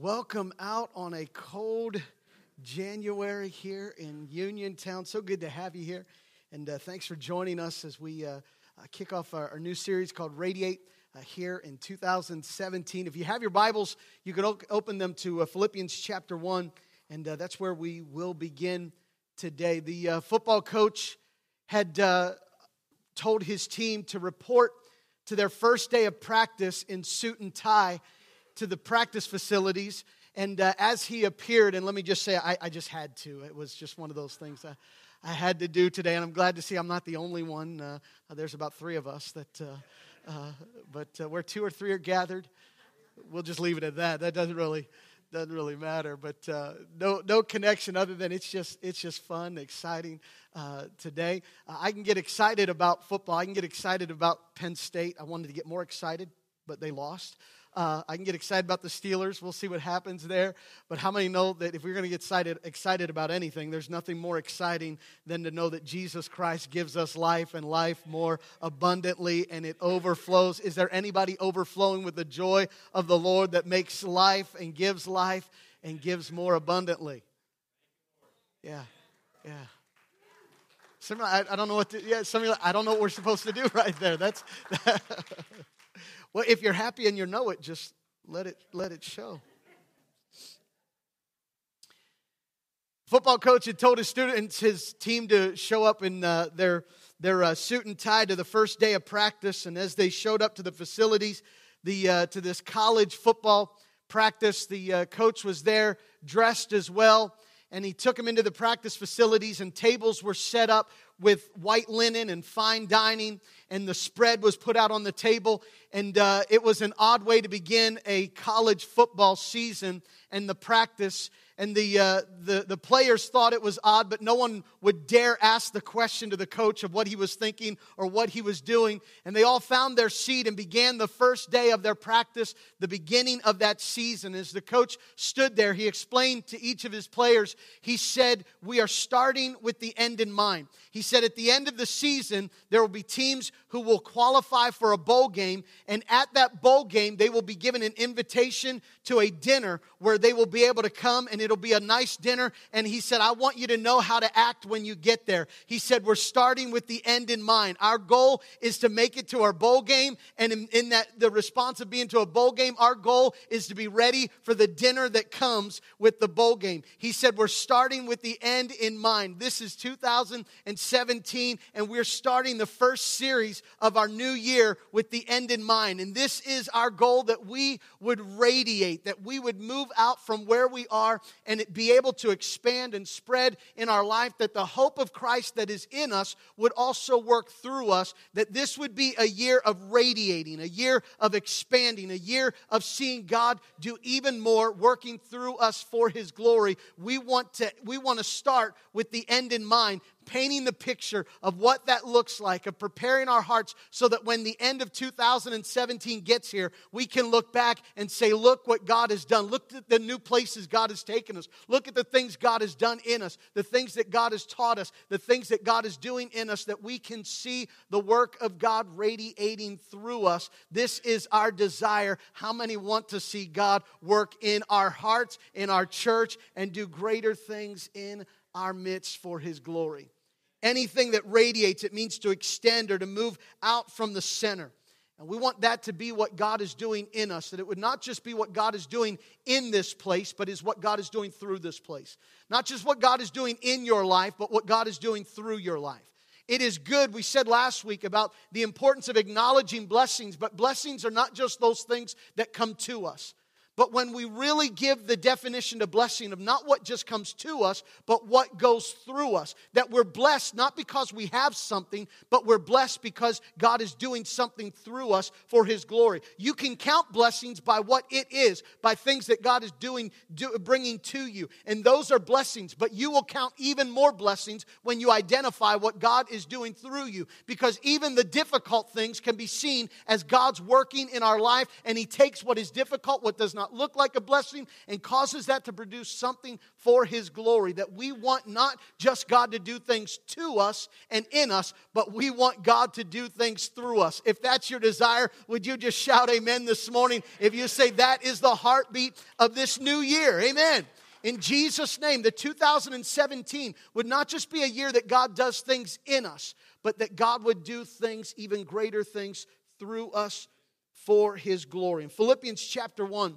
Welcome out on a cold January here in Uniontown. So good to have you here. And uh, thanks for joining us as we uh, uh, kick off our, our, new series called Radiate uh, here in 2017. If you have your Bibles, you can o- open them to uh, Philippians chapter 1, and uh, that's where we will begin today. The football coach had told his team to report to their first day of practice in suit and tie to the practice facilities. And uh, as he appeared, and let me just say, I, I, just had to. It was just one of those things I, I, had to do today. And I'm glad to see I'm not the only one. Uh, there's about three of us that, uh, uh but uh, where two or three are gathered, we'll just leave it at that. That doesn't really doesn't really matter but uh, no no connection other than it's just it's just fun exciting uh, today uh, i can get excited about football i can get excited about penn state i wanted to get more excited but they lost uh, I can get excited about the Steelers. We'll see what happens there. But how many know that if we're going to get excited, excited about anything, there's nothing more exciting than to know that Jesus Christ gives us life and life more abundantly and it overflows? Is there anybody overflowing with the joy of the Lord that makes life and gives life and gives more abundantly? Yeah, yeah. Some, I, I don't know what to, yeah, some of you, I don't know what we're supposed to do right there. That's. Well, if you're happy and you know it, just let it let it show. Football coach had told his students, his team, to show up in uh, their their uh, suit and tie to the first day of practice. And as they showed up to the facilities, the uh, to this college football practice, the uh, coach was there dressed as well and he took them into the practice facilities, and tables were set up with white linen and fine dining, and the spread was put out on the table. And uh, it was an odd way to begin a college football season and the practice and the, uh, the, the players thought it was odd, but no one would dare ask the question to the coach of what he was thinking or what he was doing. And they all found their seat and began the first day of their practice, the beginning of that season. As the coach stood there, he explained to each of his players, he said, We are starting with the end in mind. He said, At the end of the season, there will be teams who will qualify for a bowl game, and at that bowl game, they will be given an invitation to a dinner where they will be able to come and it'll be a nice dinner. And he said, I want you to know how to act when you get there. He said, We're starting with the end in mind. Our goal is to make it to our bowl game. And in, in that, the response of being to a bowl game, our goal is to be ready for the dinner that comes with the bowl game. He said, We're starting with the end in mind. This is 2017, and we're starting the first series of our new year with the end in mind. And this is our goal that we would radiate, that we would move out from where we are and be able to expand and spread in our life, that the hope of Christ that is in us would also work through us, that this would be a year of radiating, a year of expanding, a year of seeing God do even more, working through us for His glory. We want to, we want to start with the end in mind painting the picture of what that looks like, of preparing our hearts so that when the end of 2017 gets here, we can look back and say, Look what God has done. Look at the new places God has taken us. Look at the things God has done in us, the things that God has taught us, the things that God is doing in us, that we can see the work of God radiating through us. This is our desire. How many want to see God work in our hearts, in our church, and do greater things in our midst for His glory? Anything that radiates, it means to extend or to move out from the center. And we want that to be what God is doing in us, that it would not just be what God is doing in this place, but is what God is doing through this place. Not just what God is doing in your life, but what God is doing through your life. It is good, we said last week about the importance of acknowledging blessings, but blessings are not just those things that come to us. But when we really give the definition to blessing of not what just comes to us, but what goes through us, that we're blessed not because we have something, but we're blessed because God is doing something through us for His glory. You can count blessings by what it is, by things that God is doing, do, bringing to you. And those are blessings, but you will count even more blessings when you identify what God is doing through you. Because even the difficult things can be seen as God's working in our life, and He takes what is difficult, what does not not look like a blessing and causes that to produce something for His glory. That we want not just God to do things to us and in us, but we want God to do things through us. If that's your desire, would you just shout amen this morning? If you say that is the heartbeat of this new year, amen in Jesus' name, the 2017 would not just be a year that God does things in us, but that God would do things, even greater things, through us for His glory. In Philippians chapter 1,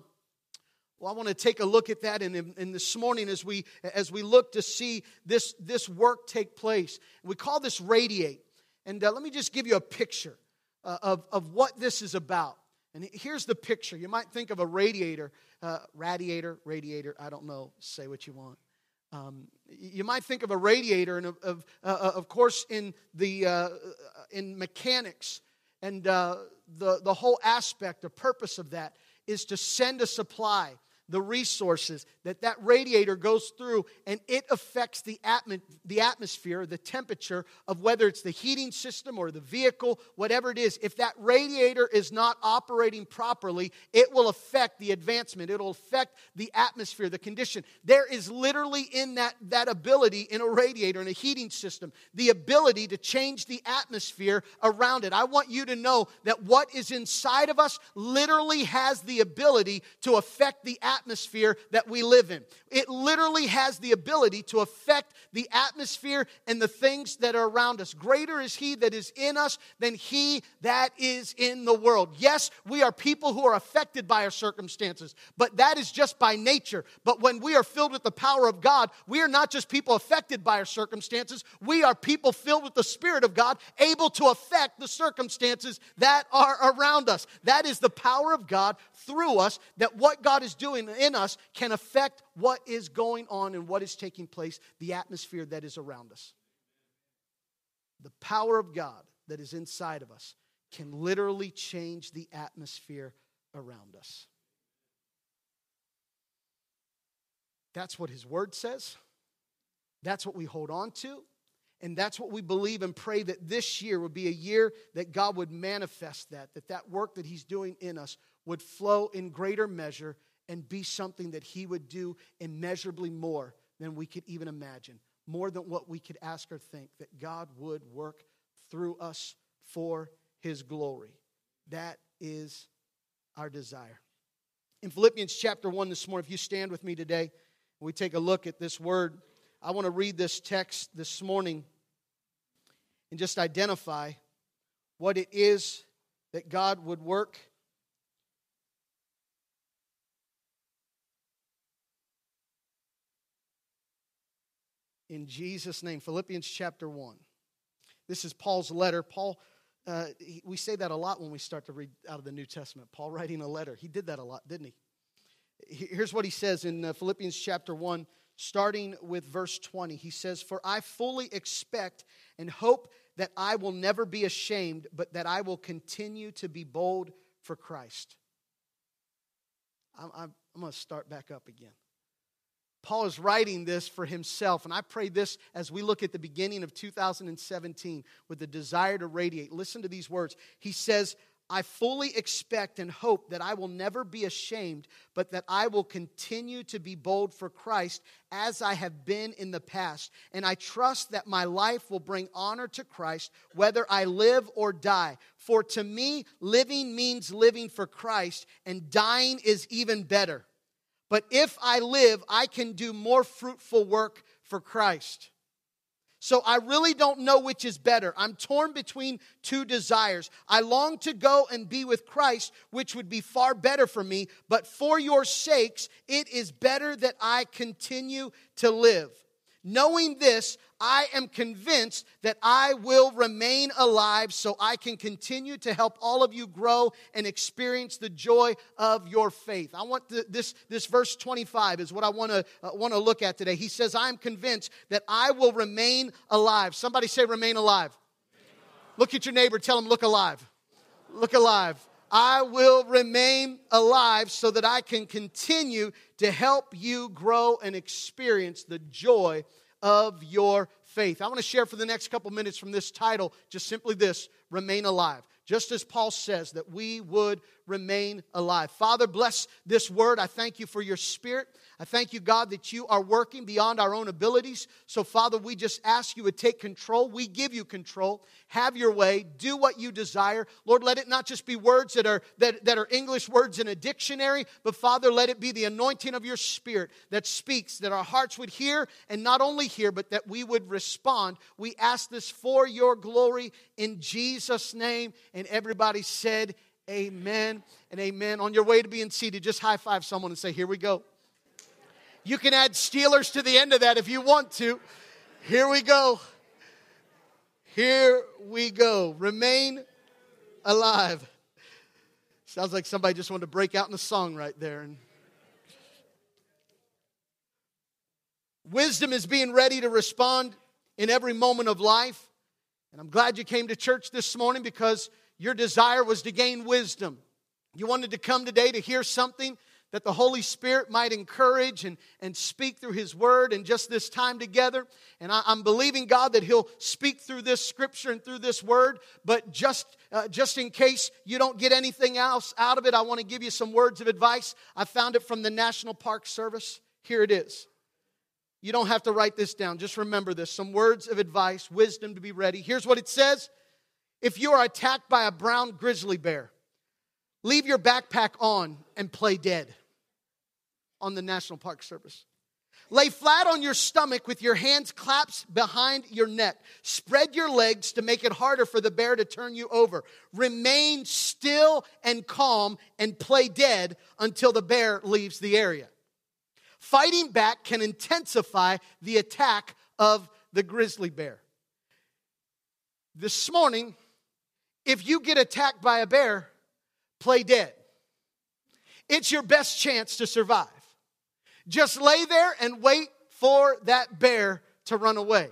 well, I want to take a look at that, and, and this morning, as we as we look to see this this work take place, we call this radiate. And uh, let me just give you a picture uh, of of what this is about. And here's the picture. You might think of a radiator, uh, radiator, radiator. I don't know. Say what you want. Um, you might think of a radiator, and of, of, uh, uh, of course, in the uh, in mechanics, and uh, the the whole aspect, the purpose of that is to send a supply the resources that that radiator goes through and it affects the, atm- the atmosphere the temperature of whether it's the heating system or the vehicle whatever it is. If that radiator is not operating properly it will affect the advancement. It'll affect the atmosphere the condition. There is literally in that, that ability in a radiator in a heating system the ability to change the atmosphere around it. I want you to know that what is inside of us literally has the ability to affect the atmosphere atmosphere that we live in. It literally has the ability to affect the atmosphere and the things that are around us. Greater is He that is in us than He that is in the world. Yes, we are people who are affected by our circumstances, but that is just by nature. But when we are filled with the power of God, we are not just people affected by our circumstances, we are people filled with the Spirit of God, able to affect the circumstances that are around us. That is the power of God through us, that what God is doing in us can affect what is going on and what is taking place, the atmosphere that is around us. The power of God that is inside of us can literally change the atmosphere around us. That's what His Word says. That's what we hold on to. And that's what we believe and pray that this year would be a year that God would manifest that, that that work that He's doing in us would flow in greater measure and be something that He would do immeasurably more than we could even imagine, more than what we could ask or think, that God would work through us for His glory. That is our desire. In Philippians chapter 1 this morning, if you stand with me today, we take a look at this word, I want to read this text this morning and just identify what it is that God would work in Jesus' name. Philippians chapter 1. This is Paul's letter. Paul, uh, he, we say that a lot when we start to read out of the New Testament. Paul writing a letter. He did that a lot, didn't he? Here's what he says in uh, Philippians chapter 1, starting with verse 20. He says, For I fully expect and hope that I will never be ashamed, but that I will continue to be bold for Christ. I'm, I'm, I'm going to start back up again. Paul is writing this for himself, and I pray this as we look at the beginning of 2017 with the desire to radiate. Listen to these words. He says, I fully expect and hope that I will never be ashamed, but that I will continue to be bold for Christ as I have been in the past. And I trust that my life will bring honor to Christ, whether I live or die. For to me, living means living for Christ, and dying is even better. But if I live, I can do more fruitful work for Christ. So I really don't know which is better. I'm torn between two desires. I long to go and be with Christ, which would be far better for me, but for your sakes, it is better that I continue to live. Knowing this, I am convinced that I will remain alive so I can continue to help all of you grow and experience the joy of your faith. I want the, this, this verse 25 is what I want to uh, want to look at today. He says, I'm convinced that I will remain alive. Somebody say, remain alive. Look at your neighbor, tell him, look alive. Look alive. I will remain alive so that I can continue to help you grow and experience the joy of your faith. I want to share for the next couple minutes from this title just simply this remain alive. Just as Paul says that we would remain alive. Father, bless this word. I thank you for your spirit. I thank you, God, that you are working beyond our own abilities. So, Father, we just ask you to take control. We give you control. Have your way. Do what you desire. Lord, let it not just be words that are, that, that are English words in a dictionary, but Father, let it be the anointing of your spirit that speaks, that our hearts would hear, and not only hear, but that we would respond. We ask this for your glory in Jesus' name. And everybody said, Amen and amen. On your way to being seated, just high five someone and say, Here we go. You can add Steelers to the end of that if you want to. Here we go. Here we go. Remain alive. Sounds like somebody just wanted to break out in a song right there. And wisdom is being ready to respond in every moment of life. And I'm glad you came to church this morning because your desire was to gain wisdom. You wanted to come today to hear something that the Holy Spirit might encourage and, and speak through His Word and just this time together. And I, am believing God that He'll speak through this scripture and through this Word. But just, uh, just in case you don't get anything else out of it, I want to give you some words of advice. I found it from the National Park Service. Here it is. You don't have to write this down. Just remember this some words of advice, wisdom to be ready. Here's what it says If you are attacked by a brown grizzly bear, Leave your backpack on and play dead on the National Park Service. Lay flat on your stomach with your hands clasped behind your neck. Spread your legs to make it harder for the bear to turn you over. Remain still and calm and play dead until the bear leaves the area. Fighting back can intensify the attack of the grizzly bear. This morning, if you get attacked by a bear, play dead. It's your best chance to survive. Just lay there and wait for that bear to run away.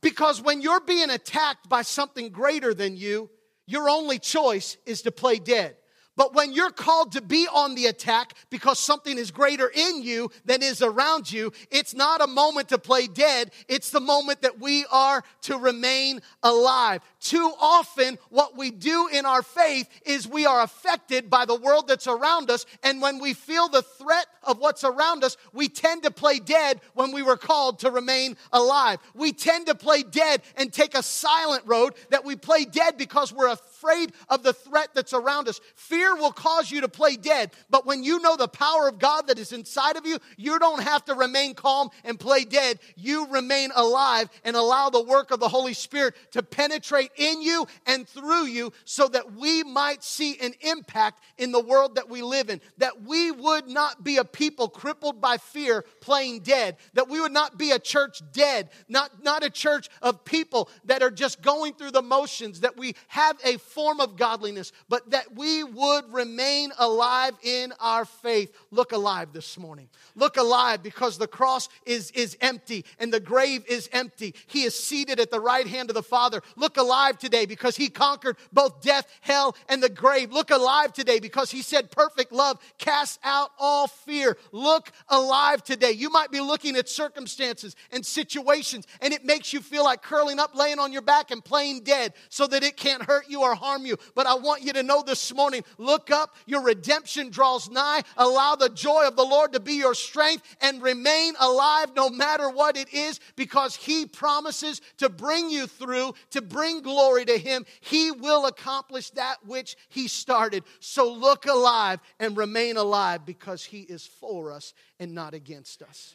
Because when you're being attacked by something greater than you, your only choice is to play dead. But when you're called to be on the attack because something is greater in you than is around you, it's not a moment to play dead. It's the moment that we are to remain alive. Too often, what we do in our faith is we are affected by the world that's around us. And when we feel the threat of what's around us, we tend to play dead when we were called to remain alive. We tend to play dead and take a silent road that we play dead because we're afraid of the threat that's around us. Fear will cause you to play dead, but when you know the power of God that is inside of you, you don't have to remain calm and play dead. You remain alive and allow the work of the Holy Spirit to penetrate in you and through you so that we might see an impact in the world that we live in. That we would not be a people crippled by fear playing dead. That we would not be a church dead, not, not a church of people that are just going through the motions, that we have a form of godliness, but that we would remain alive in our faith. Look alive this morning. Look alive because the cross is, is empty and the grave is empty. He is seated at the right hand of the Father. Look alive today because He conquered both death, hell, and the grave. Look alive today because He said, Perfect love casts out all fear. Look alive today. You might be looking at circumstances and situations and it makes you feel like curling up, laying on your back, and playing dead so that it can't hurt you or harm you. But I want you to know this morning Look up, your redemption draws nigh. Allow the joy of the Lord to be your strength and remain alive no matter what it is because He promises to bring you through, to bring glory to Him. He will accomplish that which He started. So look alive and remain alive because He is for us and not against us.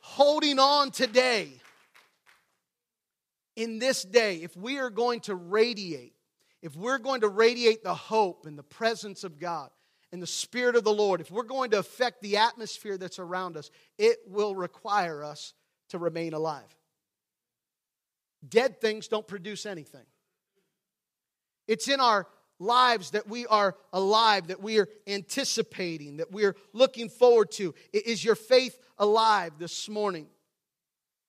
Holding on today in this day, if we are going to radiate if we're going to radiate the hope and the presence of God and the Spirit of the Lord, if we're going to affect the atmosphere that's around us, it will require us to remain alive. Dead things don't produce anything. It's in our lives that we are alive, that we are anticipating, that we are looking forward to. Is your faith alive this morning?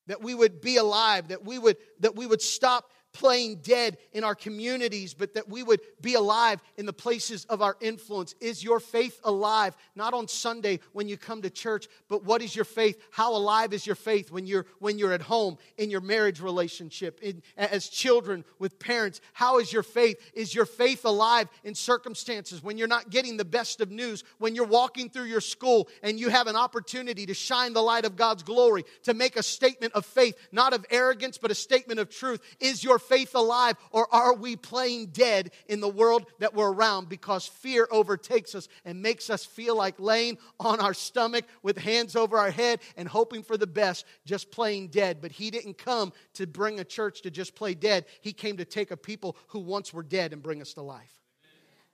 That we would be alive, that we would, that we would stop playing dead in our communities, but that we would be alive in the places of our influence. Is your faith alive? Not on Sunday when you come to church, but what is your faith? How alive is your faith when you're when you're at home in your marriage relationship, in, as children with parents? How is your faith? Is your faith alive in circumstances when you're not getting the best of news, when you're walking through your school and you have an opportunity to shine the light of God's glory, to make a statement of faith, not of arrogance, but a statement of truth? Is your faith alive or are we playing dead in the world that we're around because fear overtakes us and makes us feel like laying on our stomach with hands over our head and hoping for the best, just playing dead? But He didn't come to bring a church to just play dead, He came to take a people who once were dead and bring us to life.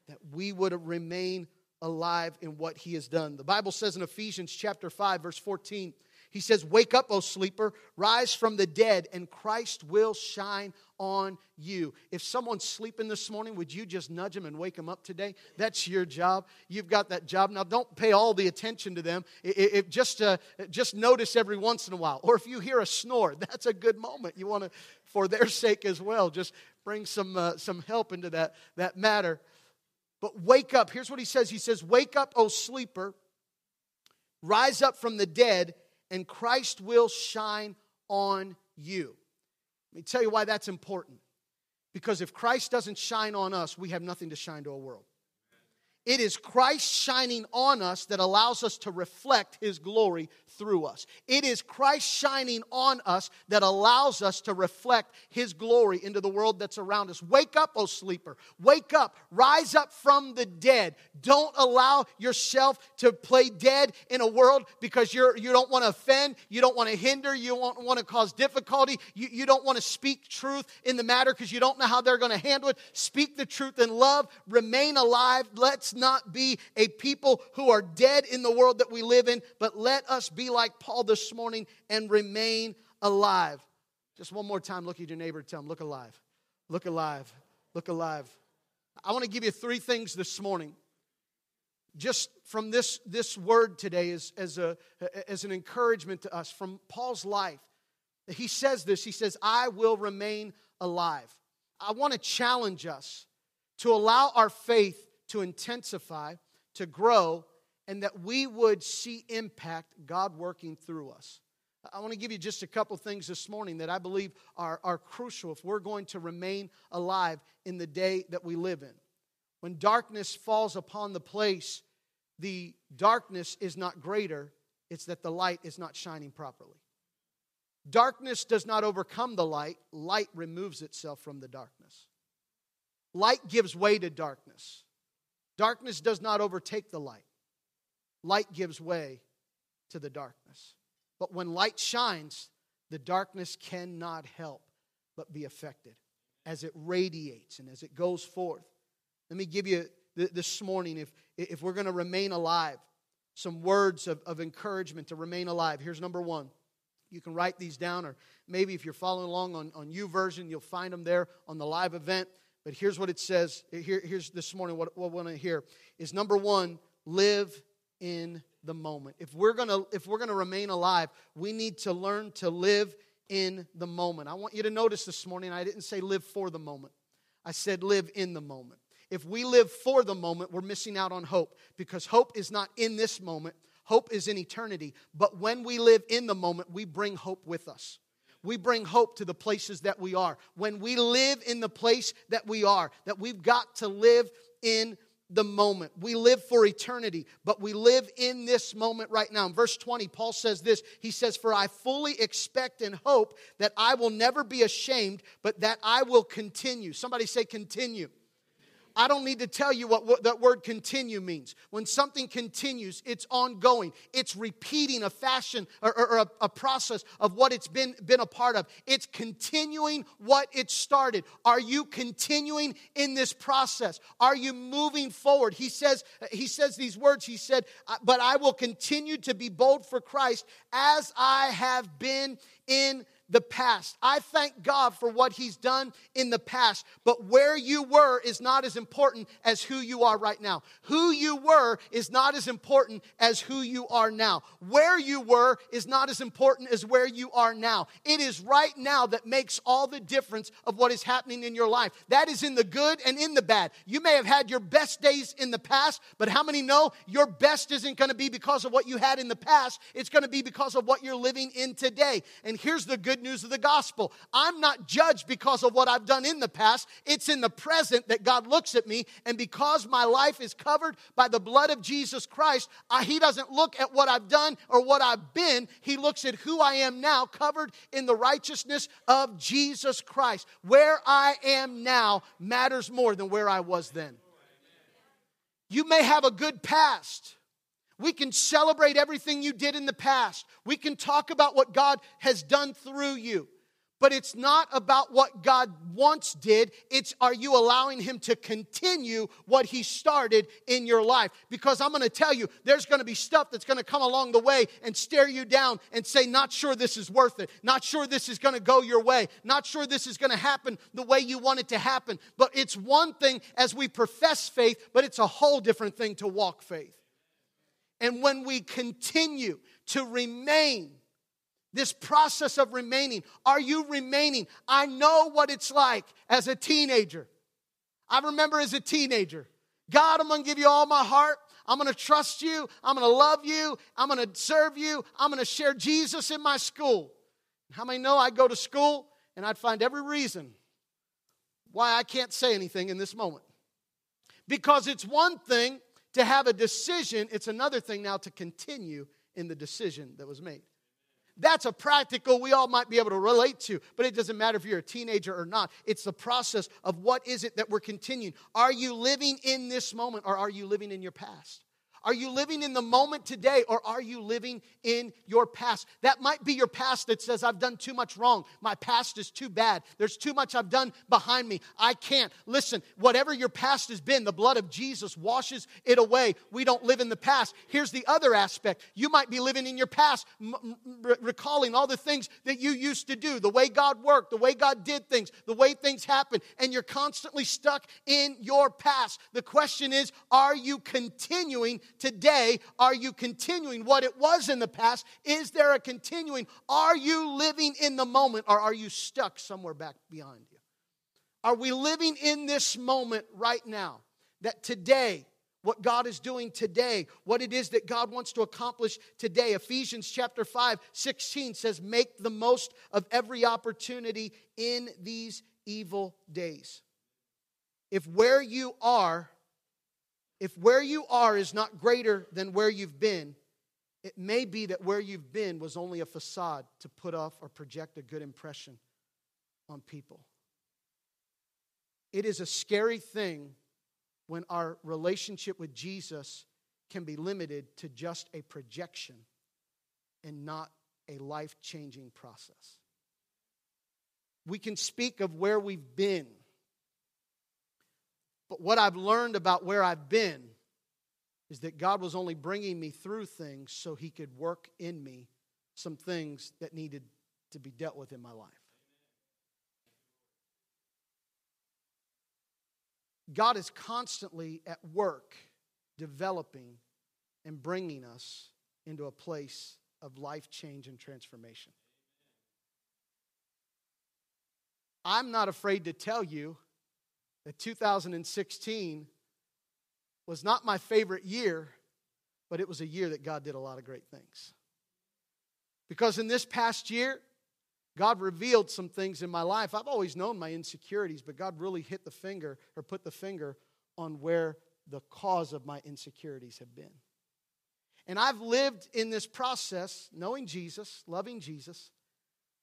That we would remain alive in what He has done. The Bible says in Ephesians chapter 5, verse 14, he says, Wake up, O sleeper, rise from the dead, and Christ will shine on you. If someone's sleeping this morning, would you just nudge them and wake them up today? That's your job. You've got that job. Now, don't pay all the attention to them. If just, uh, just notice every once in a while. Or if you hear a snore, that's a good moment. You want to, for their sake as well, just bring some, uh, some help into that, that matter. But wake up. Here's what he says He says, Wake up, O sleeper, rise up from the dead and Christ will shine on you. Let me tell you why that's important. Because if Christ doesn't shine on us, we have nothing to shine to a world. It is Christ shining on us that allows us to reflect His glory through us. It is Christ shining on us that allows us to reflect His glory into the world that's around us. Wake up, O sleeper. Wake up. Rise up from the dead. Don't allow yourself to play dead in a world because you're, you don't want to offend, you don't want to hinder, you don't want to cause difficulty, you, you don't want to speak truth in the matter because you don't know how they're going to handle it. Speak the truth in love. Remain alive. Let's not be a people who are dead in the world that we live in, but let us be like Paul this morning and remain alive. Just one more time, look at your neighbor tell him, look alive. Look alive. Look alive. I want to give you three things this morning. Just from this, this word today as, as, a, as an encouragement to us from Paul's life. He says this He says, I will remain alive. I want to challenge us to allow our faith to intensify, to grow, and that we would see impact God working through us. I want to give you just a couple things this morning that I believe are, are crucial if we're going to remain alive in the day that we live in. When darkness falls upon the place, the darkness is not greater, it's that the light is not shining properly. Darkness does not overcome the light, light removes itself from the darkness. Light gives way to darkness. Darkness does not overtake the light, light gives way to the darkness. But when light shines, the darkness cannot help but be affected as it radiates and as it goes forth. Let me give you this morning, if, if we're going to remain alive, some words of, of encouragement to remain alive. Here's number one. You can write these down, or maybe if you're following along on, on YouVersion, you'll find them there on the live event. But here's what it says. Here, here's this morning what, what we want to hear is number one, live in the moment. If we're gonna if we're gonna remain alive, we need to learn to live in the moment. I want you to notice this morning, I didn't say live for the moment. I said live in the moment. If we live for the moment, we're missing out on hope because hope is not in this moment. Hope is in eternity. But when we live in the moment, we bring hope with us we bring hope to the places that we are. When we live in the place that we are, that we've got to live in the moment. We live for eternity, but we live in this moment right now. In verse 20, Paul says this He says, For I fully expect and hope that I will never be ashamed, but that I will continue. Somebody say, continue. I don't need to tell you what, what, that word continue means. When something continues, it's ongoing. It's repeating a fashion or, or, or a, a, process of what it's been, been a part of. It's continuing what it started. Are you continuing in this process? Are you moving forward? He says, he says these words. He said, But I will continue to be bold for Christ as I have been in the past. I thank God for what He's done in the past, but where you were is not as important as who you are right now. Who you were is not as important as who you are now. Where you were is not as important as where you are now. It is right now that makes all the difference of what is happening in your life. That is in the good and in the bad. You may have had your best days in the past, but how many know your best isn't going to be because of what you had in the past? It's going to be because of what you're living in today. And here's the good news of the gospel I'm not judged because of what I've done in the past, it's in the present that God looks at me. And because my life is covered by the blood of Jesus Christ, I, He doesn't look at what I've done or what I've been. He looks at who I am now, covered in the righteousness of Jesus Christ. Where I am now matters more than where I was then. You may have a good past. We can celebrate everything you did in the past. We can talk about what God has done through you. But it's not about what God once did. It's are you allowing Him to continue what He started in your life? Because I'm going to tell you, there's going to be stuff that's going to come along the way and stare you down and say, Not sure this is worth it. Not sure this is going to go your way. Not sure this is going to happen the way you want it to happen. But it's one thing as we profess faith, but it's a whole different thing to walk faith. And when we continue to remain, this process of remaining, are you remaining? I know what it's like as a teenager. I remember as a teenager, God, I'm gonna give you all my heart. I'm gonna trust you. I'm gonna love you. I'm gonna serve you. I'm gonna share Jesus in my school. How many know I'd go to school and I'd find every reason why I can't say anything in this moment? Because it's one thing to have a decision, it's another thing now to continue in the decision that was made. That's a practical we all might be able to relate to, but it doesn't matter if you're a teenager or not. It's the process of what is it that we're continuing. Are you living in this moment or are you living in your past? Are you living in the moment today or are you living in your past? That might be your past that says, I've done too much wrong. My past is too bad. There's too much I've done behind me. I can't. Listen, whatever your past has been, the blood of Jesus washes it away. We don't live in the past. Here's the other aspect you might be living in your past, m- recalling all the things that you used to do, the way God worked, the way God did things, the way things happened, and you're constantly stuck in your past. The question is, are you continuing today? Are you continuing what it was in the past? Is there a continuing? Are you living in the moment or are you stuck somewhere back behind you? Are we living in this moment right now? That today, what God is doing today, what it is that God wants to accomplish today. Ephesians chapter 5, 16 says, Make the most of every opportunity in these evil days. If where you are if where you are is not greater than where you've been, it may be that where you've been was only a facade to put off or project a good impression on people. It is a scary thing when our relationship with Jesus can be limited to just a projection and not a life changing process. We can speak of where we've been but what I've learned about where I've been is that God was only bringing me through things so He could work in me some things that needed to be dealt with in my life. God is constantly at work developing and bringing us into a place of life change and transformation. I'm not afraid to tell you that 2016 was not my favorite year, but it was a year that God did a lot of great things. Because in this past year, God revealed some things in my life. I've always known my insecurities, but God really hit the finger or put the finger on where the cause of my insecurities have been. And I've lived in this process knowing Jesus, loving Jesus,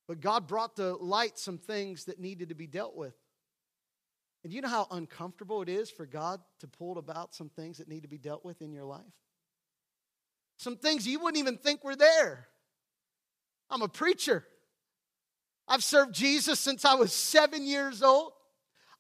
but God brought to light some things that needed to be dealt with. And you know how uncomfortable it is for God to pull about some things that need to be dealt with in your life? Some things you wouldn't even think were there. I'm a preacher. I've served Jesus since I was seven years old.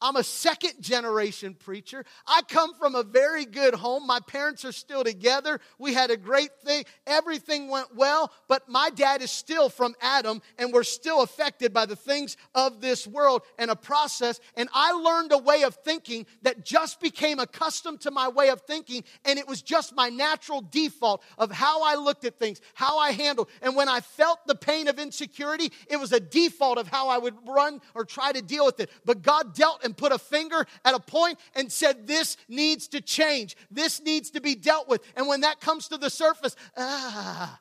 I'm a second generation preacher. I come from a very good home. My parents are still together. We had a great thing. Everything went well, but my dad is still from Adam, and we're still affected by the things of this world and a process. And I learned a way of thinking that just became accustomed to my way of thinking, and it was just my natural default of how I looked at things, how I handled. And when I felt the pain of insecurity, it was a default of how I would run or try to deal with it. But God dealt and put a finger at a point and said, This needs to change. This needs to be dealt with. And when that comes to the surface, ah.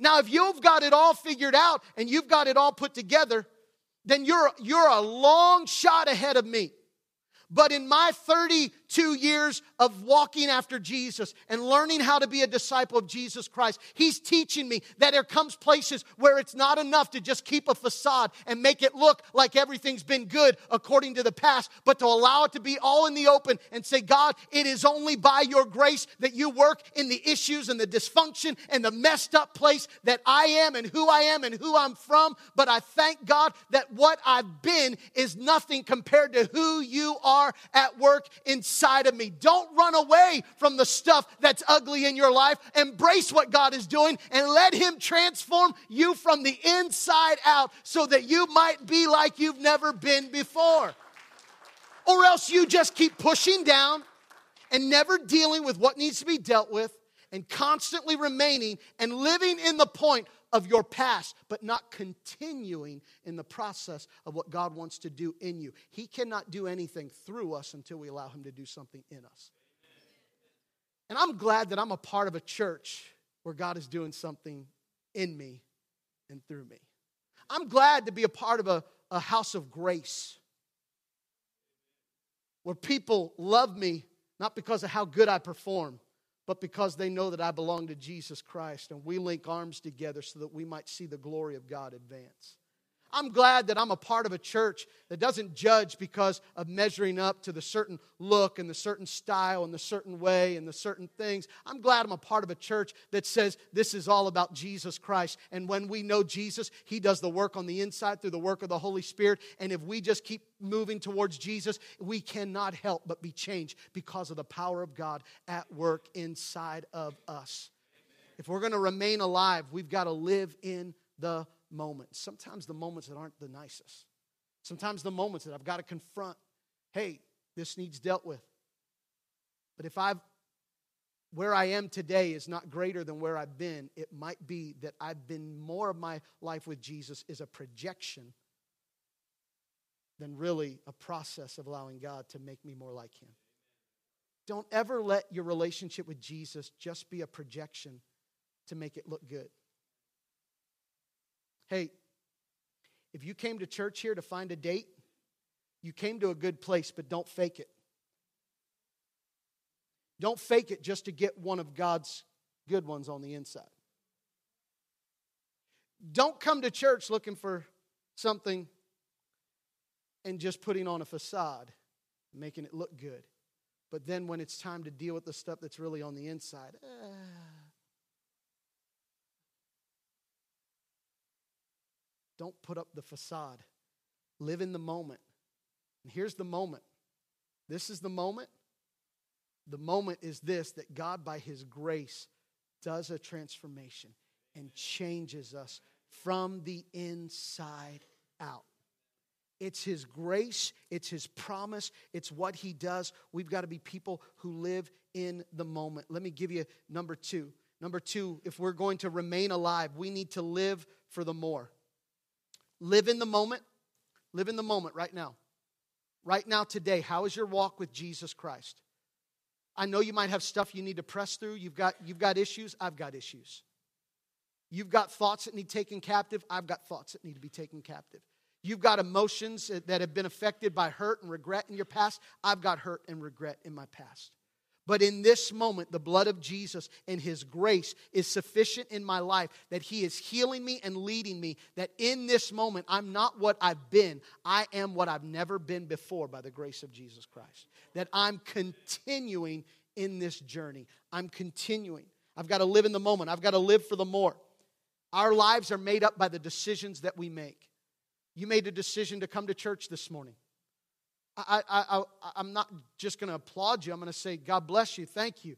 Now, if you've got it all figured out and you've got it all put together, then you're, you're a long shot ahead of me. But in my 32 years of walking after Jesus and learning how to be a disciple of Jesus Christ, He's teaching me that there comes places where it's not enough to just keep a facade and make it look like everything's been good according to the past, but to allow it to be all in the open and say, God, it is only by your grace that you work in the issues and the dysfunction and the messed up place that I am and who I am and who I'm from. But I thank God that what I've been is nothing compared to who you are at work inside of me. Don't run away from the stuff that's ugly in your life. Embrace what God is doing and let Him transform you from the inside out so that you might be like you've never been before. Or else you just keep pushing down and never dealing with what needs to be dealt with and constantly remaining and living in the point of your past, but not continuing in the process of what God wants to do in you. He cannot do anything through us until we allow Him to do something in us. And I'm glad that I'm a part of a church where God is doing something in me and through me. I'm glad to be a part of a, a house of grace where people love me not because of how good I perform, but because they know that I belong to Jesus Christ and we link arms together so that we might see the glory of God advance. I'm glad that I'm a part of a church that doesn't judge because of measuring up to the certain look and the certain style and the certain way and the certain things. I'm glad I'm a part of a church that says this is all about Jesus Christ. And when we know Jesus, He does the work on the inside through the work of the Holy Spirit. And if we just keep moving towards Jesus, we cannot help but be changed because of the power of God at work inside of us. If we're going to remain alive, we've got to live in the moments. Sometimes the moments that aren't the nicest. Sometimes the moments that I've got to confront, hey, this needs dealt with. But if I've where I am today is not greater than where I've been, it might be that I've been more of my life with Jesus is a projection than really a process of allowing God to make me more like Him. Don't ever let your relationship with Jesus just be a projection to make it look good. Hey, if you came to church here to find a date, you came to a good place, but don't fake it. Don't fake it just to get one of God's good ones on the inside. Don't come to church looking for something and just putting on a facade, making it look good. But then when it's time to deal with the stuff that's really on the inside, uh, Don't put up the facade. Live in the moment. And here's the moment. This is the moment. The moment is this that God, by His grace, does a transformation and changes us from the inside out. It's His grace, it's His promise, it's what He does. We've got to be people who live in the moment. Let me give you number two. Number two, if we're going to remain alive, we need to live for the more. Live in the moment. Live in the moment right now. Right now, today, how is your walk with Jesus Christ? I know you might have stuff you need to press through. You've got, you've got issues. I've got issues. You've got thoughts that need taken captive. I've got thoughts that need to be taken captive. You've got emotions that have been affected by hurt and regret in your past. I've got hurt and regret in my past. But in this moment, the blood of Jesus and His grace is sufficient in my life that He is healing me and leading me. That in this moment, I'm not what I've been, I am what I've never been before by the grace of Jesus Christ. That I'm continuing in this journey. I'm continuing. I've got to live in the moment, I've got to live for the more. Our lives are made up by the decisions that we make. You made a decision to come to church this morning. I, I, I, I'm not just going to applaud you. I'm going to say, God bless you. Thank you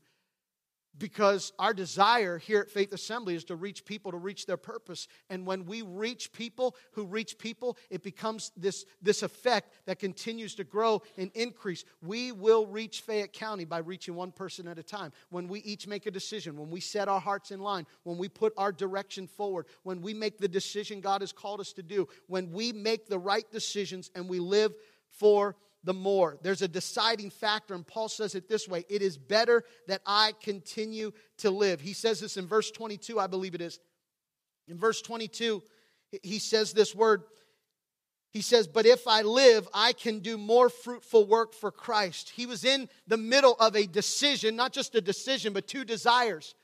because our desire here at Faith Assembly is to reach people to reach their purpose. And when we reach people who reach people, it becomes this, this effect that continues to grow and increase. We will reach Fayette County by reaching one person at a time. When we each make a decision, when we set our hearts in line, when we put our direction forward, when we make the decision God has called us to do, when we make the right decisions and we live for the more. There's a deciding factor, and Paul says it this way it is better that I continue to live. He says this in verse 22, I believe it is. In verse 22, he says this word. He says, But if I live, I can do more fruitful work for Christ. He was in the middle of a decision, not just a decision, but two desires.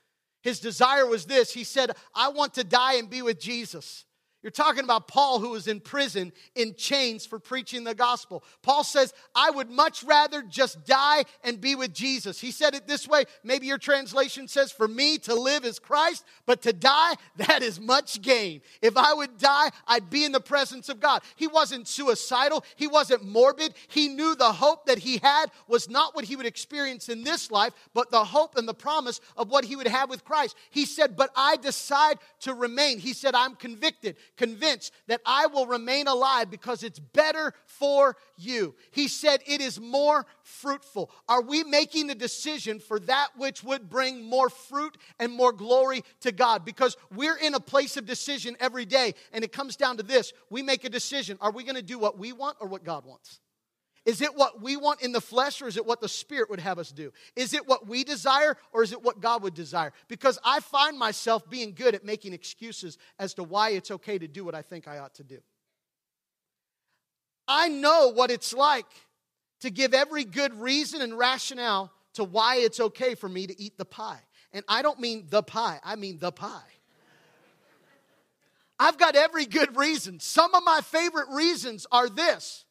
His desire was this He said, I want to die and be with Jesus. You're talking about Paul who was in prison in chains for preaching the gospel. Paul says, I would much rather just die and be with Jesus. He said it this way. Maybe your translation says, For me to live is Christ, but to die, that is much gain. If I would die, I'd be in the presence of God. He wasn't suicidal, he wasn't morbid. He knew the hope that he had was not what he would experience in this life, but the hope and the promise of what he would have with Christ. He said, But I decide to remain. He said, I'm convicted convinced that I will remain alive because it's better for you. He said it is more fruitful. Are we making a decision for that which would bring more fruit and more glory to God? Because we're in a place of decision every day, and it comes down to this we make a decision. Are we going to do what we want or what God wants? Is it what we want in the flesh or is it what the Spirit would have us do? Is it what we desire or is it what God would desire? Because I find myself being good at making excuses as to why it's okay to do what I think I ought to do. I know what it's like to give every good reason and rationale to why it's okay for me to eat the pie. And I don't mean the pie, I mean the pie. I've got every good reason. Some of my favorite reasons are this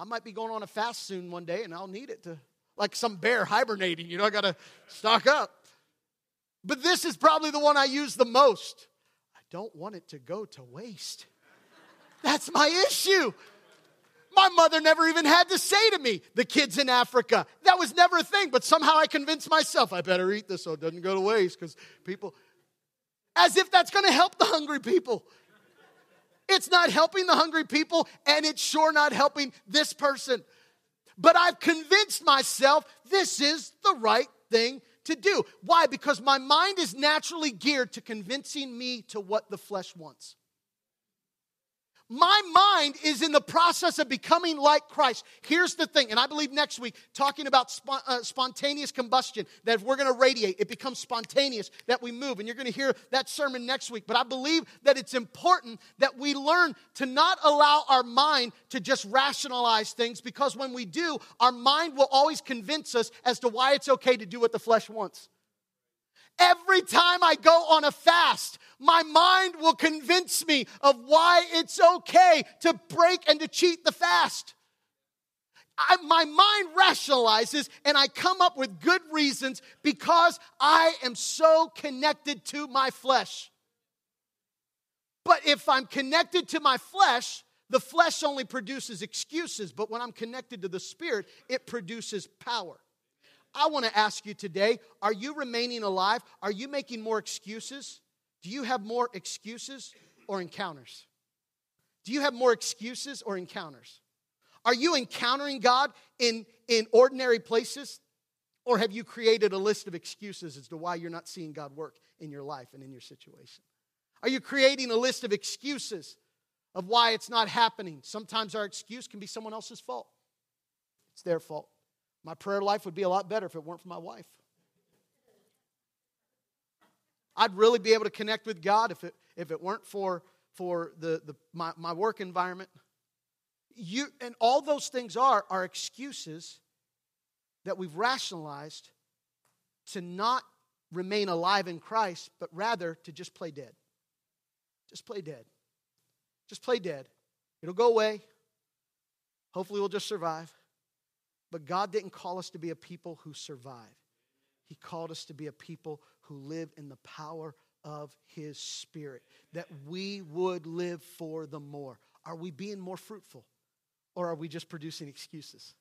I might be going on a fast soon one day and I'll need it to, like some bear hibernating, you know, I got to stock up. But this is probably the one I use the most. I don't want it to go to waste. That's my issue. My mother never even had to say to me, the kids in Africa. That was never a thing, but somehow I convinced myself I better eat this so it doesn't go to waste because people, as if that's going to help the hungry people. It's not helping the hungry people, and it's sure not helping this person. But I've convinced myself this is the right thing to do. Why? Because my mind is naturally geared to convincing me to what the flesh wants. My mind is in the process of becoming like Christ. Here's the thing, and I believe next week, talking about uh, spontaneous combustion, that if we're going to radiate, it becomes spontaneous, that we move. And you're going to hear that sermon next week. But I believe that it's important that we learn to not allow our mind to just rationalize things, because when we do, our mind will always convince us as to why it's okay to do what the flesh wants. Every time I go on a fast, my mind will convince me of why it's okay to break and to cheat the fast. I, my mind rationalizes and I come up with good reasons because I am so connected to my flesh. But if I'm connected to my flesh, the flesh only produces excuses, but when I'm connected to the Spirit, it produces power. I want to ask you today are you remaining alive? Are you making more excuses? Do you have more excuses or encounters? Do you have more excuses or encounters? Are you encountering God in, in ordinary places? Or have you created a list of excuses as to why you're not seeing God work in your life and in your situation? Are you creating a list of excuses of why it's not happening? Sometimes our excuse can be someone else's fault, it's their fault. My prayer life would be a lot better if it weren't for my wife. I'd really be able to connect with God if it, if it weren't for, for the, the, my, my work environment. You, and all those things are, are excuses that we've rationalized to not remain alive in Christ, but rather to just play dead. Just play dead. Just play dead. It'll go away. Hopefully, we'll just survive. But God didn't call us to be a people who survive. He called us to be a people who live in the power of His Spirit, that we would live for the more. Are we being more fruitful? Or are we just producing excuses?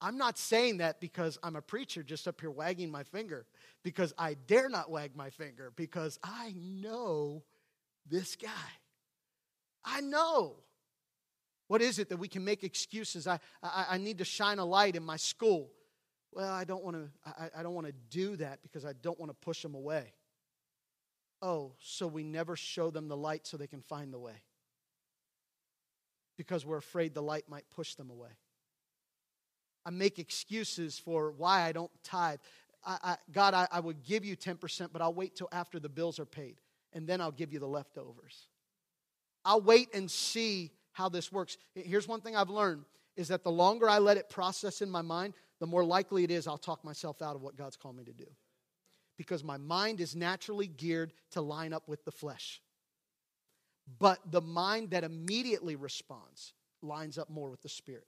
I'm not saying that because I'm a preacher just up here wagging my finger, because I dare not wag my finger, because I know this guy. I know. What is it that we can make excuses? I, I, I need to shine a light in my school. Well, I don't want to I, I don't want to do that because I don't want to push them away. Oh, so we never show them the light so they can find the way. Because we're afraid the light might push them away. I make excuses for why I don't tithe. I, I, God, I, I would give you 10%, but I'll wait till after the bills are paid, and then I'll give you the leftovers. I'll wait and see how this works. Here's one thing I've learned is that the longer I let it process in my mind, the more likely it is I'll talk myself out of what God's called me to do. Because my mind is naturally geared to line up with the flesh. But the mind that immediately responds lines up more with the spirit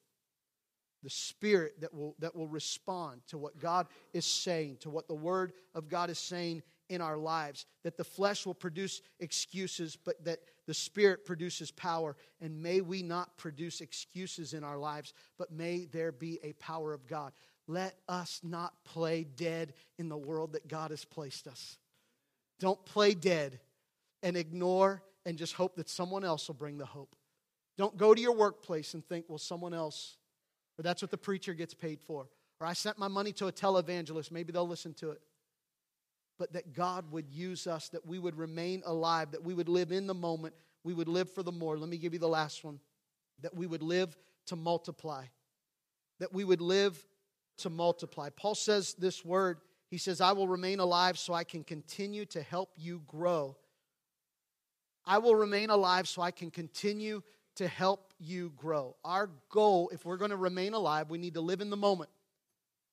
the spirit that will, that will respond to what God is saying, to what the Word of God is saying in our lives. That the flesh will produce excuses, but that the Spirit produces power. And may we not produce excuses in our lives, but may there be a power of God. Let us not play dead in the world that God has placed us. Don't play dead and ignore and just hope that someone else will bring the hope. Don't go to your workplace and think, well, someone else or that's what the preacher gets paid for. Or I sent my money to a televangelist, maybe they'll listen to it. But that God would use us, that we would remain alive, that we would live in the moment, we would live for the more. Let me give you the last one. That we would live to multiply. That we would live to multiply. Paul says this word, he says, I will remain alive so I can continue to help you grow. I will remain alive so I can continue to help you grow. Our goal, if we're going to remain alive, we need to live in the moment.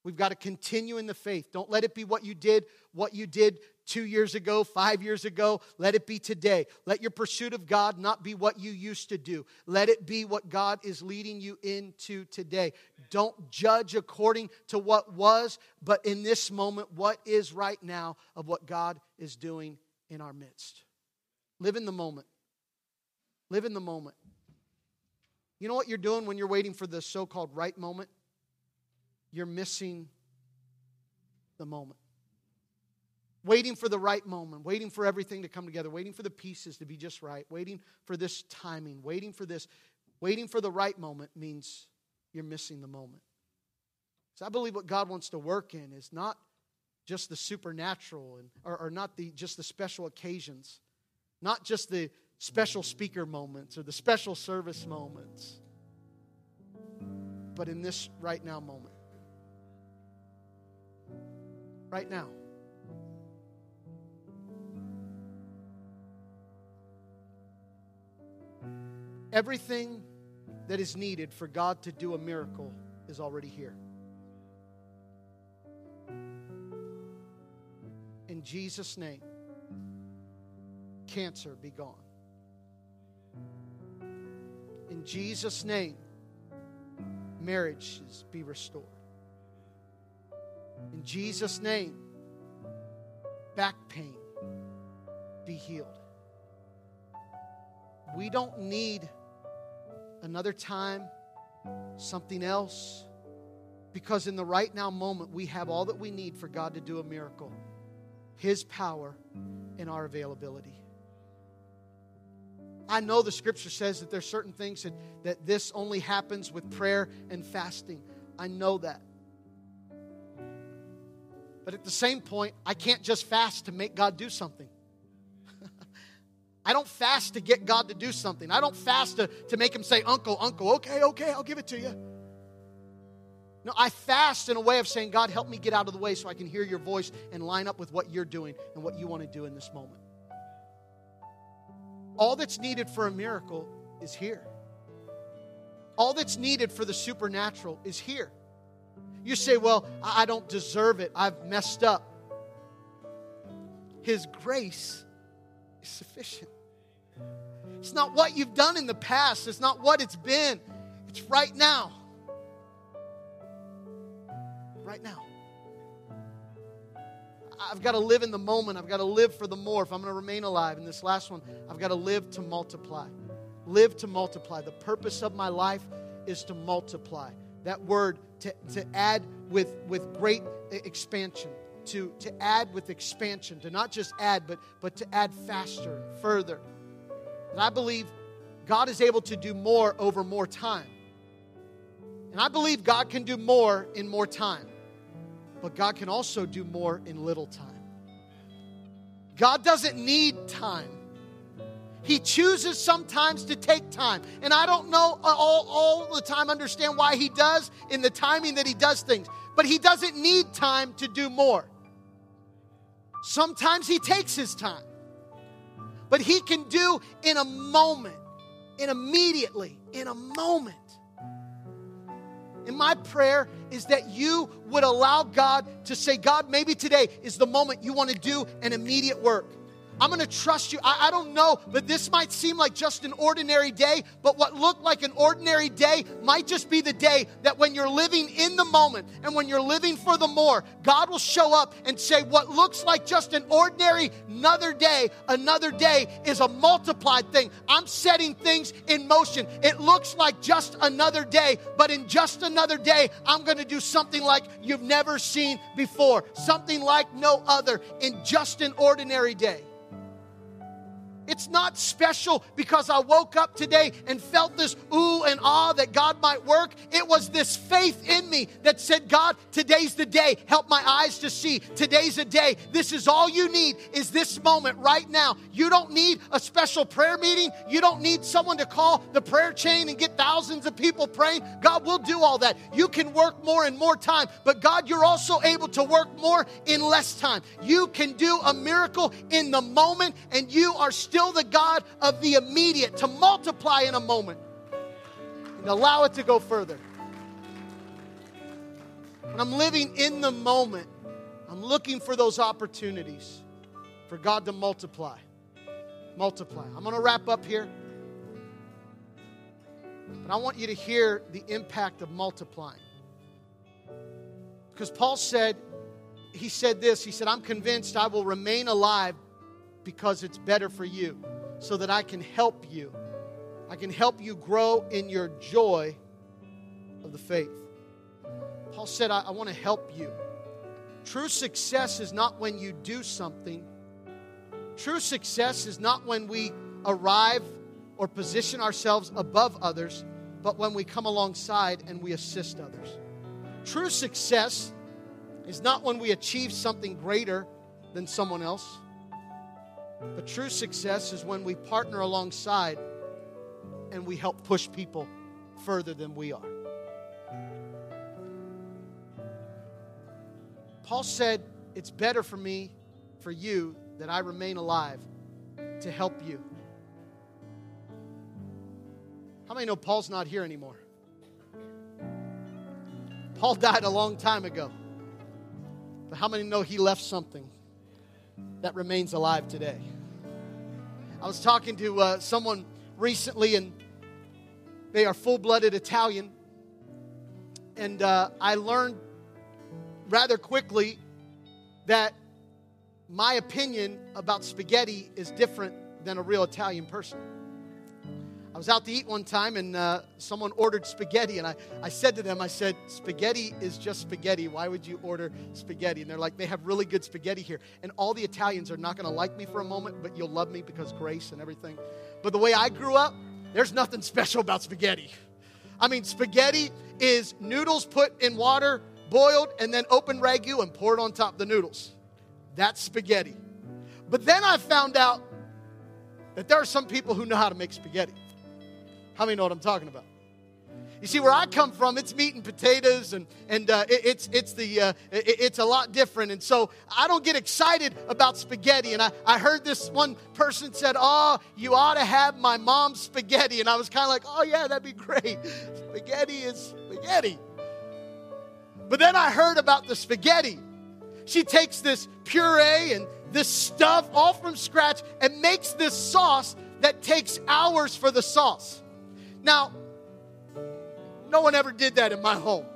We've got to continue in the faith. Don't let it be what you did, what you did two years ago, five years ago. Let it be today. Let your pursuit of God not be what you used to do. Let it be what God is leading you into today. Don't judge according to what was, but in this moment, what is right now of what God is doing in our midst. Live in the moment. Live in the moment. You know what you're doing when you're waiting for the so called right moment? You're missing the moment. Waiting for the right moment, waiting for everything to come together, waiting for the pieces to be just right, waiting for this timing, waiting for this, waiting for the right moment means you're missing the moment. So I believe what God wants to work in is not just the supernatural and, or, or not the, just the special occasions, not just the special speaker moments or the special service moments, but in this right now moment. Right now. Everything that is needed for God to do a miracle is already here. In Jesus' name, cancer be gone. In Jesus' name, marriages be restored. In Jesus' name, back pain be healed. We don't need another time, something else, because in the right now moment, we have all that we need for God to do a miracle His power and our availability. I know the scripture says that there's certain things that, that this only happens with prayer and fasting. I know that. But at the same point, I can't just fast to make God do something. I don't fast to get God to do something. I don't fast to, to make him say, Uncle, Uncle, okay, okay, I'll give it to you. No, I fast in a way of saying, God, help me get out of the way so I can hear your voice and line up with what you're doing and what you want to do in this moment. All that's needed for a miracle is here. All that's needed for the supernatural is here. You say, Well, I don't deserve it. I've messed up. His grace is sufficient. It's not what you've done in the past, it's not what it's been. It's right now. Right now. I've got to live in the moment. I've got to live for the more if I'm going to remain alive. And this last one, I've got to live to multiply. Live to multiply. The purpose of my life is to multiply. That word to, to add with, with great expansion, to, to add with expansion, to not just add, but, but to add faster and further. And I believe God is able to do more over more time. And I believe God can do more in more time. But God can also do more in little time. God doesn't need time. He chooses sometimes to take time. And I don't know uh, all, all the time understand why he does in the timing that he does things. But he doesn't need time to do more. Sometimes he takes his time. But he can do in a moment, in immediately, in a moment. And my prayer is that you would allow God to say, God, maybe today is the moment you want to do an immediate work. I'm going to trust you. I, I, don't know, but this might seem like just an ordinary day, but what looked like an ordinary day might just be the day that when you're living in the moment and when you're living for the more, God will show up and say, What looks like just an ordinary another day, another day is a multiplied thing. I'm setting things in motion. It looks like just another day, but in just another day, I'm going to do something like you've never seen before, something like no other in just an ordinary day. It's not special because I woke up today and felt this ooh and ah that God might work. It was this faith in me that said, God, today's the day. Help my eyes to see. Today's a day. This is all you need is this moment right now. You don't need a special prayer meeting. You don't need someone to call the prayer chain and get thousands of people praying. God will do all that. You can work more in more time, but God, you're also able to work more in less time. You can do a miracle in the moment, and you are still still the God of the immediate to multiply in a moment and allow it to go further. When I'm living in the moment, I'm looking for those opportunities for God to multiply. Multiply. I'm going to wrap up here. But I want you to hear the impact of multiplying. Because Paul said, he said this, he said, I'm convinced I will remain alive because it's better for you, so that I can help you. I can help you grow in your joy of the faith. Paul said, I, I want to help you. True success is not when you do something, true success is not when we arrive or position ourselves above others, but when we come alongside and we assist others. True success is not when we achieve something greater than someone else. But true success is when we partner alongside and we help push people further than we are. Paul said, It's better for me, for you, that I remain alive to help you. How many know Paul's not here anymore? Paul died a long time ago. But how many know he left something? That remains alive today. I was talking to uh, someone recently, and they are full blooded Italian. And uh, I learned rather quickly that my opinion about spaghetti is different than a real Italian person. I was out to eat one time and uh, someone ordered spaghetti, and I, I said to them, I said, Spaghetti is just spaghetti. Why would you order spaghetti? And they're like, They have really good spaghetti here. And all the Italians are not going to like me for a moment, but you'll love me because grace and everything. But the way I grew up, there's nothing special about spaghetti. I mean, spaghetti is noodles put in water, boiled, and then open ragu and poured on top the noodles. That's spaghetti. But then I found out that there are some people who know how to make spaghetti. How many know what I'm talking about? You see, where I come from, it's meat and potatoes, and and uh, it, it's it's the uh, it, it's a lot different. And so I don't get excited about spaghetti. And I, I heard this one person said, "Oh, you ought to have my mom's spaghetti." And I was kind of like, "Oh yeah, that'd be great. Spaghetti is spaghetti." But then I heard about the spaghetti. She takes this puree and this stuff all from scratch and makes this sauce that takes hours for the sauce. Now, no one ever did that in my home.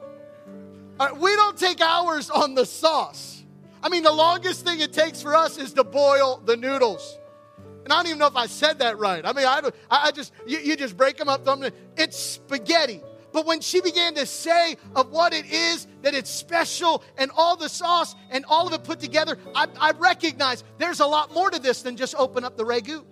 Right, uh, we don't take hours on the sauce. I mean, the longest thing it takes for us is to boil the noodles. And I don't even know if I said that right. I mean, I, I just, you, you just break them up. It's spaghetti. But when she began to say of what it is, that it's special and all the sauce and all of it put together, I, I recognize there's a lot more to this than just open up the ragu.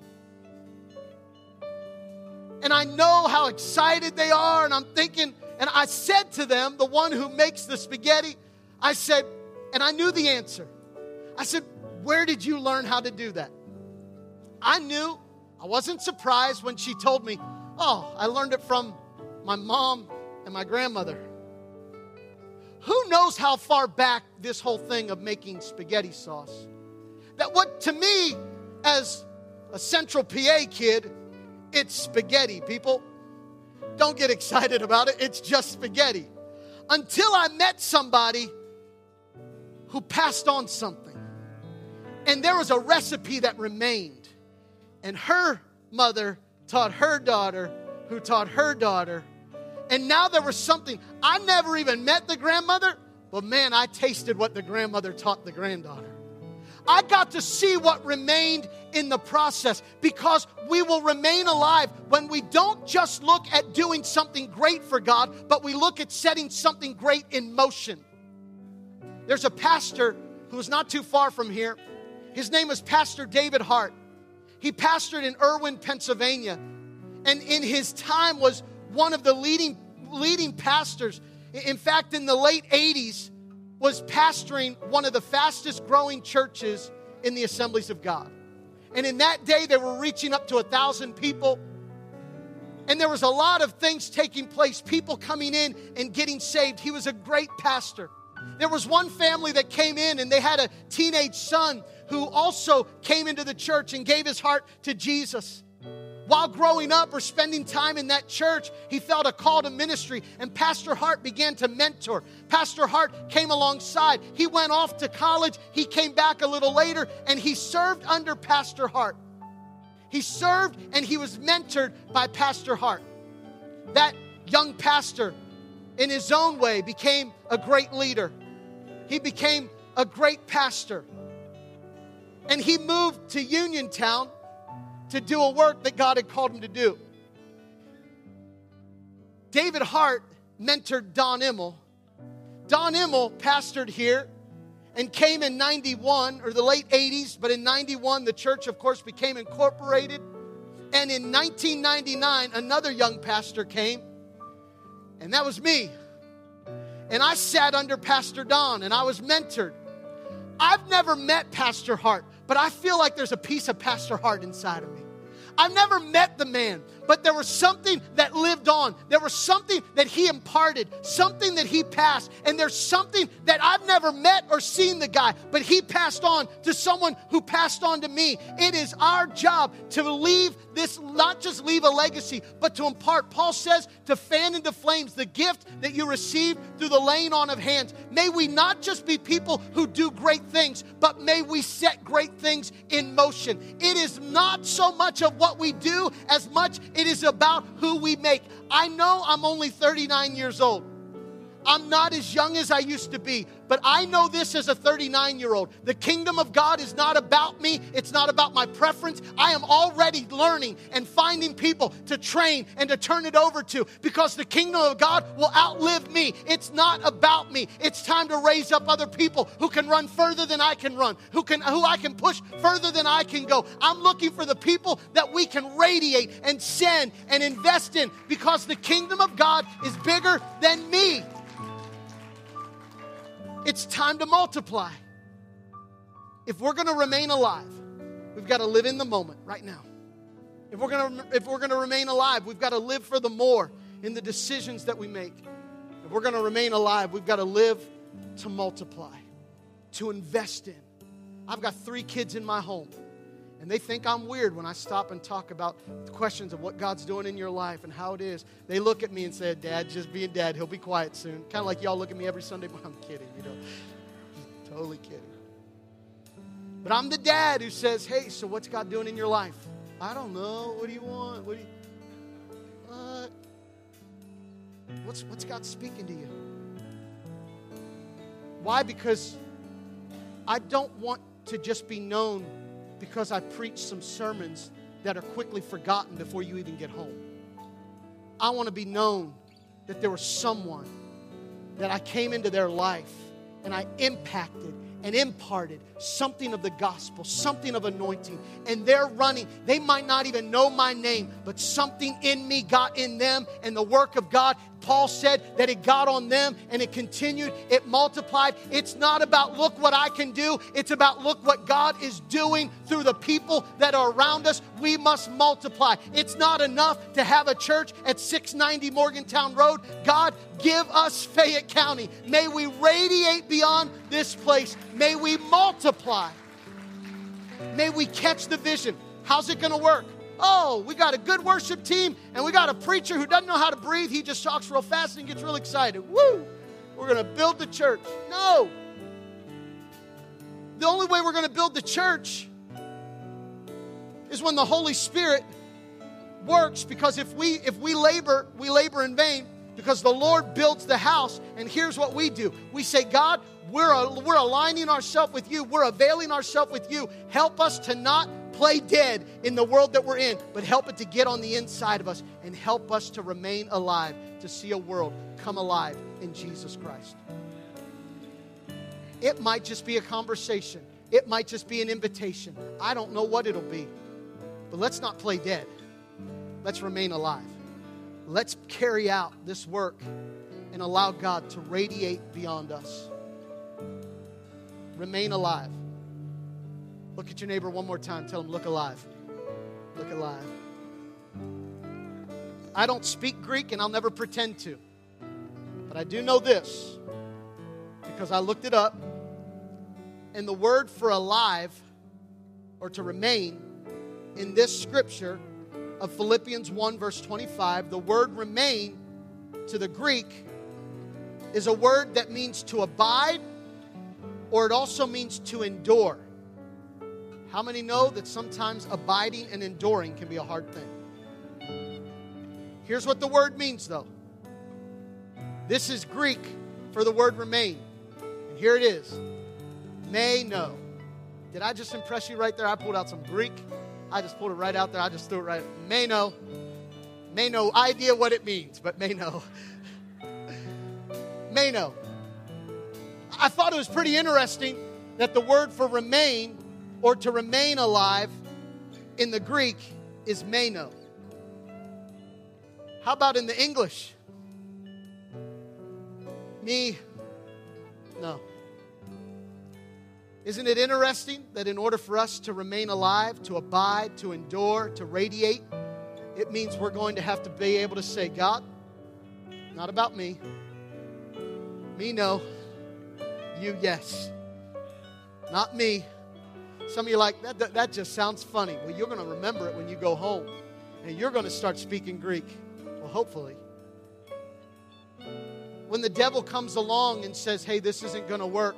And I know how excited they are, and I'm thinking, and I said to them, the one who makes the spaghetti, I said, and I knew the answer. I said, Where did you learn how to do that? I knew. I wasn't surprised when she told me, Oh, I learned it from my mom and my grandmother. Who knows how far back this whole thing of making spaghetti sauce? That what to me, as a Central PA kid, it's spaghetti, people. Don't get excited about it, it's just spaghetti. Until I met somebody who passed on something. And there was a recipe that remained. And her mother taught her daughter, who taught her daughter. And now there was something. I never even met the grandmother, but man, I tasted what the grandmother taught the granddaughter. I got to see what remained in the process because we will remain alive when we don't just look at doing something great for God, but we look at setting something great in motion. There's a pastor who is not too far from here. His name is Pastor David Hart. He pastored in Irwin, Pennsylvania, and in his time was one of the leading leading pastors. In fact, in the late 80s, was pastoring one of the fastest growing churches in the assemblies of God. And in that day, they were reaching up to a thousand people. And there was a lot of things taking place, people coming in and getting saved. He was a great pastor. There was one family that came in and they had a teenage son who also came into the church and gave his heart to Jesus. While growing up or spending time in that church, he felt a call to ministry, and Pastor Hart began to mentor. Pastor Hart came alongside. He went off to college, he came back a little later, and he served under Pastor Hart. He served and he was mentored by Pastor Hart. That young pastor, in his own way, became a great leader. He became a great pastor. And he moved to Uniontown to do a work that God had called him to do. David Hart mentored Don Immel. Don Immel pastored here and came in 91 or the late 80s, but in 91, the church, of course, became incorporated. And in 1999, another young pastor came, and that was me. And I sat under Pastor Don and I was mentored. I've never met Pastor Hart, but I feel like there's a piece of Pastor Hart inside of me. I've never met the man, but there was something that lived on. There was something that he imparted, something that he passed. And there's something that I've never met or seen the guy, but he passed on to someone who passed on to me. It is our job to leave this, not just leave a legacy, but to impart. Paul says to fan into flames the gift that you received through the laying on of hands. May we not just be people who do great things, but may we set great things in motion. It is not so much of what we do as much it is about who we make. I know I'm only 39 years old. I'm not as young as I used to be, but I know this as a 39 year old. The kingdom of God is not about me, it's not about my preference. I am already learning and finding people to train and to turn it over to because the kingdom of God will outlive me. It's not about me. It's time to raise up other people who can run further than I can run, who can who I can push further than I can go. I'm looking for the people that we can radiate and send and invest in because the kingdom of God is bigger than me. It's time to multiply. If we're going to remain alive, we've got to live in the moment right now. If we're going to if we're going to remain alive, we've got to live for the more in the decisions that we make. If we're going to remain alive, we've got to live to multiply, to invest in. I've got 3 kids in my home. And they think I'm weird when I stop and talk about the questions of what God's doing in your life and how it is. They look at me and say, Dad, just being dad, he'll be quiet soon. Kind of like y'all look at me every Sunday. But I'm kidding, you know. totally kidding. But I'm the dad who says, Hey, so what's God doing in your life? I don't know. What do you want? What do you what? What's what's God speaking to you? Why? Because I don't want to just be known because I preach some sermons that are quickly forgotten before you even get home. I want to be known that there was someone that I came into their life and I impacted and imparted something of the gospel, something of anointing. And they're running. They might not even know my name, but something in me got in them, and the work of God. Paul said that it got on them and it continued, it multiplied. It's not about look what I can do, it's about look what God is doing through the people that are around us. We must multiply. It's not enough to have a church at 690 Morgantown Road. God, give us Fayette County. May we radiate beyond this place. May we multiply. May we catch the vision. How's it going to work? Oh, we got a good worship team and we got a preacher who doesn't know how to breathe. He just talks real fast and gets real excited. Woo! We're going to build the church. No. The only way we're going to build the church is when the Holy Spirit works because if we if we labor, we labor in vain because the Lord builds the house and here's what we do. We say, "God, we're, we're aligning ourselves with you. We're availing ourselves with you. Help us to not play dead in the world that we're in, but help it to get on the inside of us and help us to remain alive, to see a world come alive in Jesus Christ. It might just be a conversation, it might just be an invitation. I don't know what it'll be, but let's not play dead. Let's remain alive. Let's carry out this work and allow God to radiate beyond us. Remain alive. Look at your neighbor one more time. Tell him, look alive. Look alive. I don't speak Greek and I'll never pretend to. But I do know this because I looked it up. And the word for alive or to remain in this scripture of Philippians 1, verse 25, the word remain to the Greek is a word that means to abide or it also means to endure. How many know that sometimes abiding and enduring can be a hard thing? Here's what the word means, though. This is Greek for the word remain. And here it is may know. Did I just impress you right there? I pulled out some Greek. I just pulled it right out there. I just threw it right. May know. May no idea what it means, but may know. may know. I thought it was pretty interesting that the word for remain or to remain alive in the Greek is meno. How about in the English? Me? No. Isn't it interesting that in order for us to remain alive, to abide, to endure, to radiate, it means we're going to have to be able to say, God, not about me. Me, no. You, yes. Not me. Some of you like, that, that, that just sounds funny. Well, you're going to remember it when you go home. And you're going to start speaking Greek. Well, hopefully. When the devil comes along and says, hey, this isn't going to work,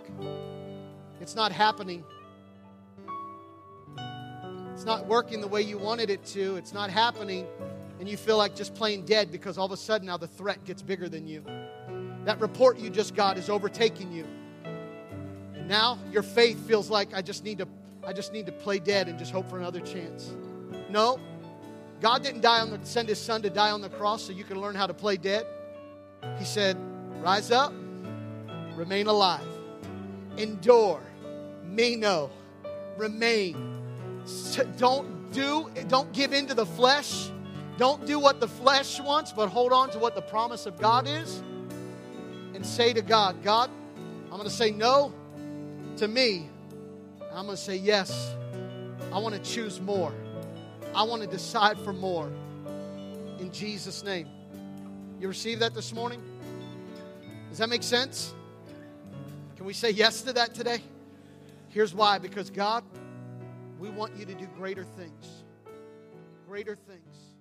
it's not happening. It's not working the way you wanted it to. It's not happening. And you feel like just plain dead because all of a sudden now the threat gets bigger than you. That report you just got is overtaking you. And Now your faith feels like I just need to I just need to play dead and just hope for another chance. No. God didn't die on the, send his son to die on the cross so you can learn how to play dead. He said, "Rise up, remain alive, endure, me no, remain. Don't do don't give in to the flesh. Don't do what the flesh wants, but hold on to what the promise of God is and say to God, God, I'm going to say no to me, I'm going to say yes. I want to choose more. I want to decide for more. In Jesus' name. You receive that this morning? Does that make sense? Can we say yes to that today? Here's why because God, we want you to do greater things. Greater things.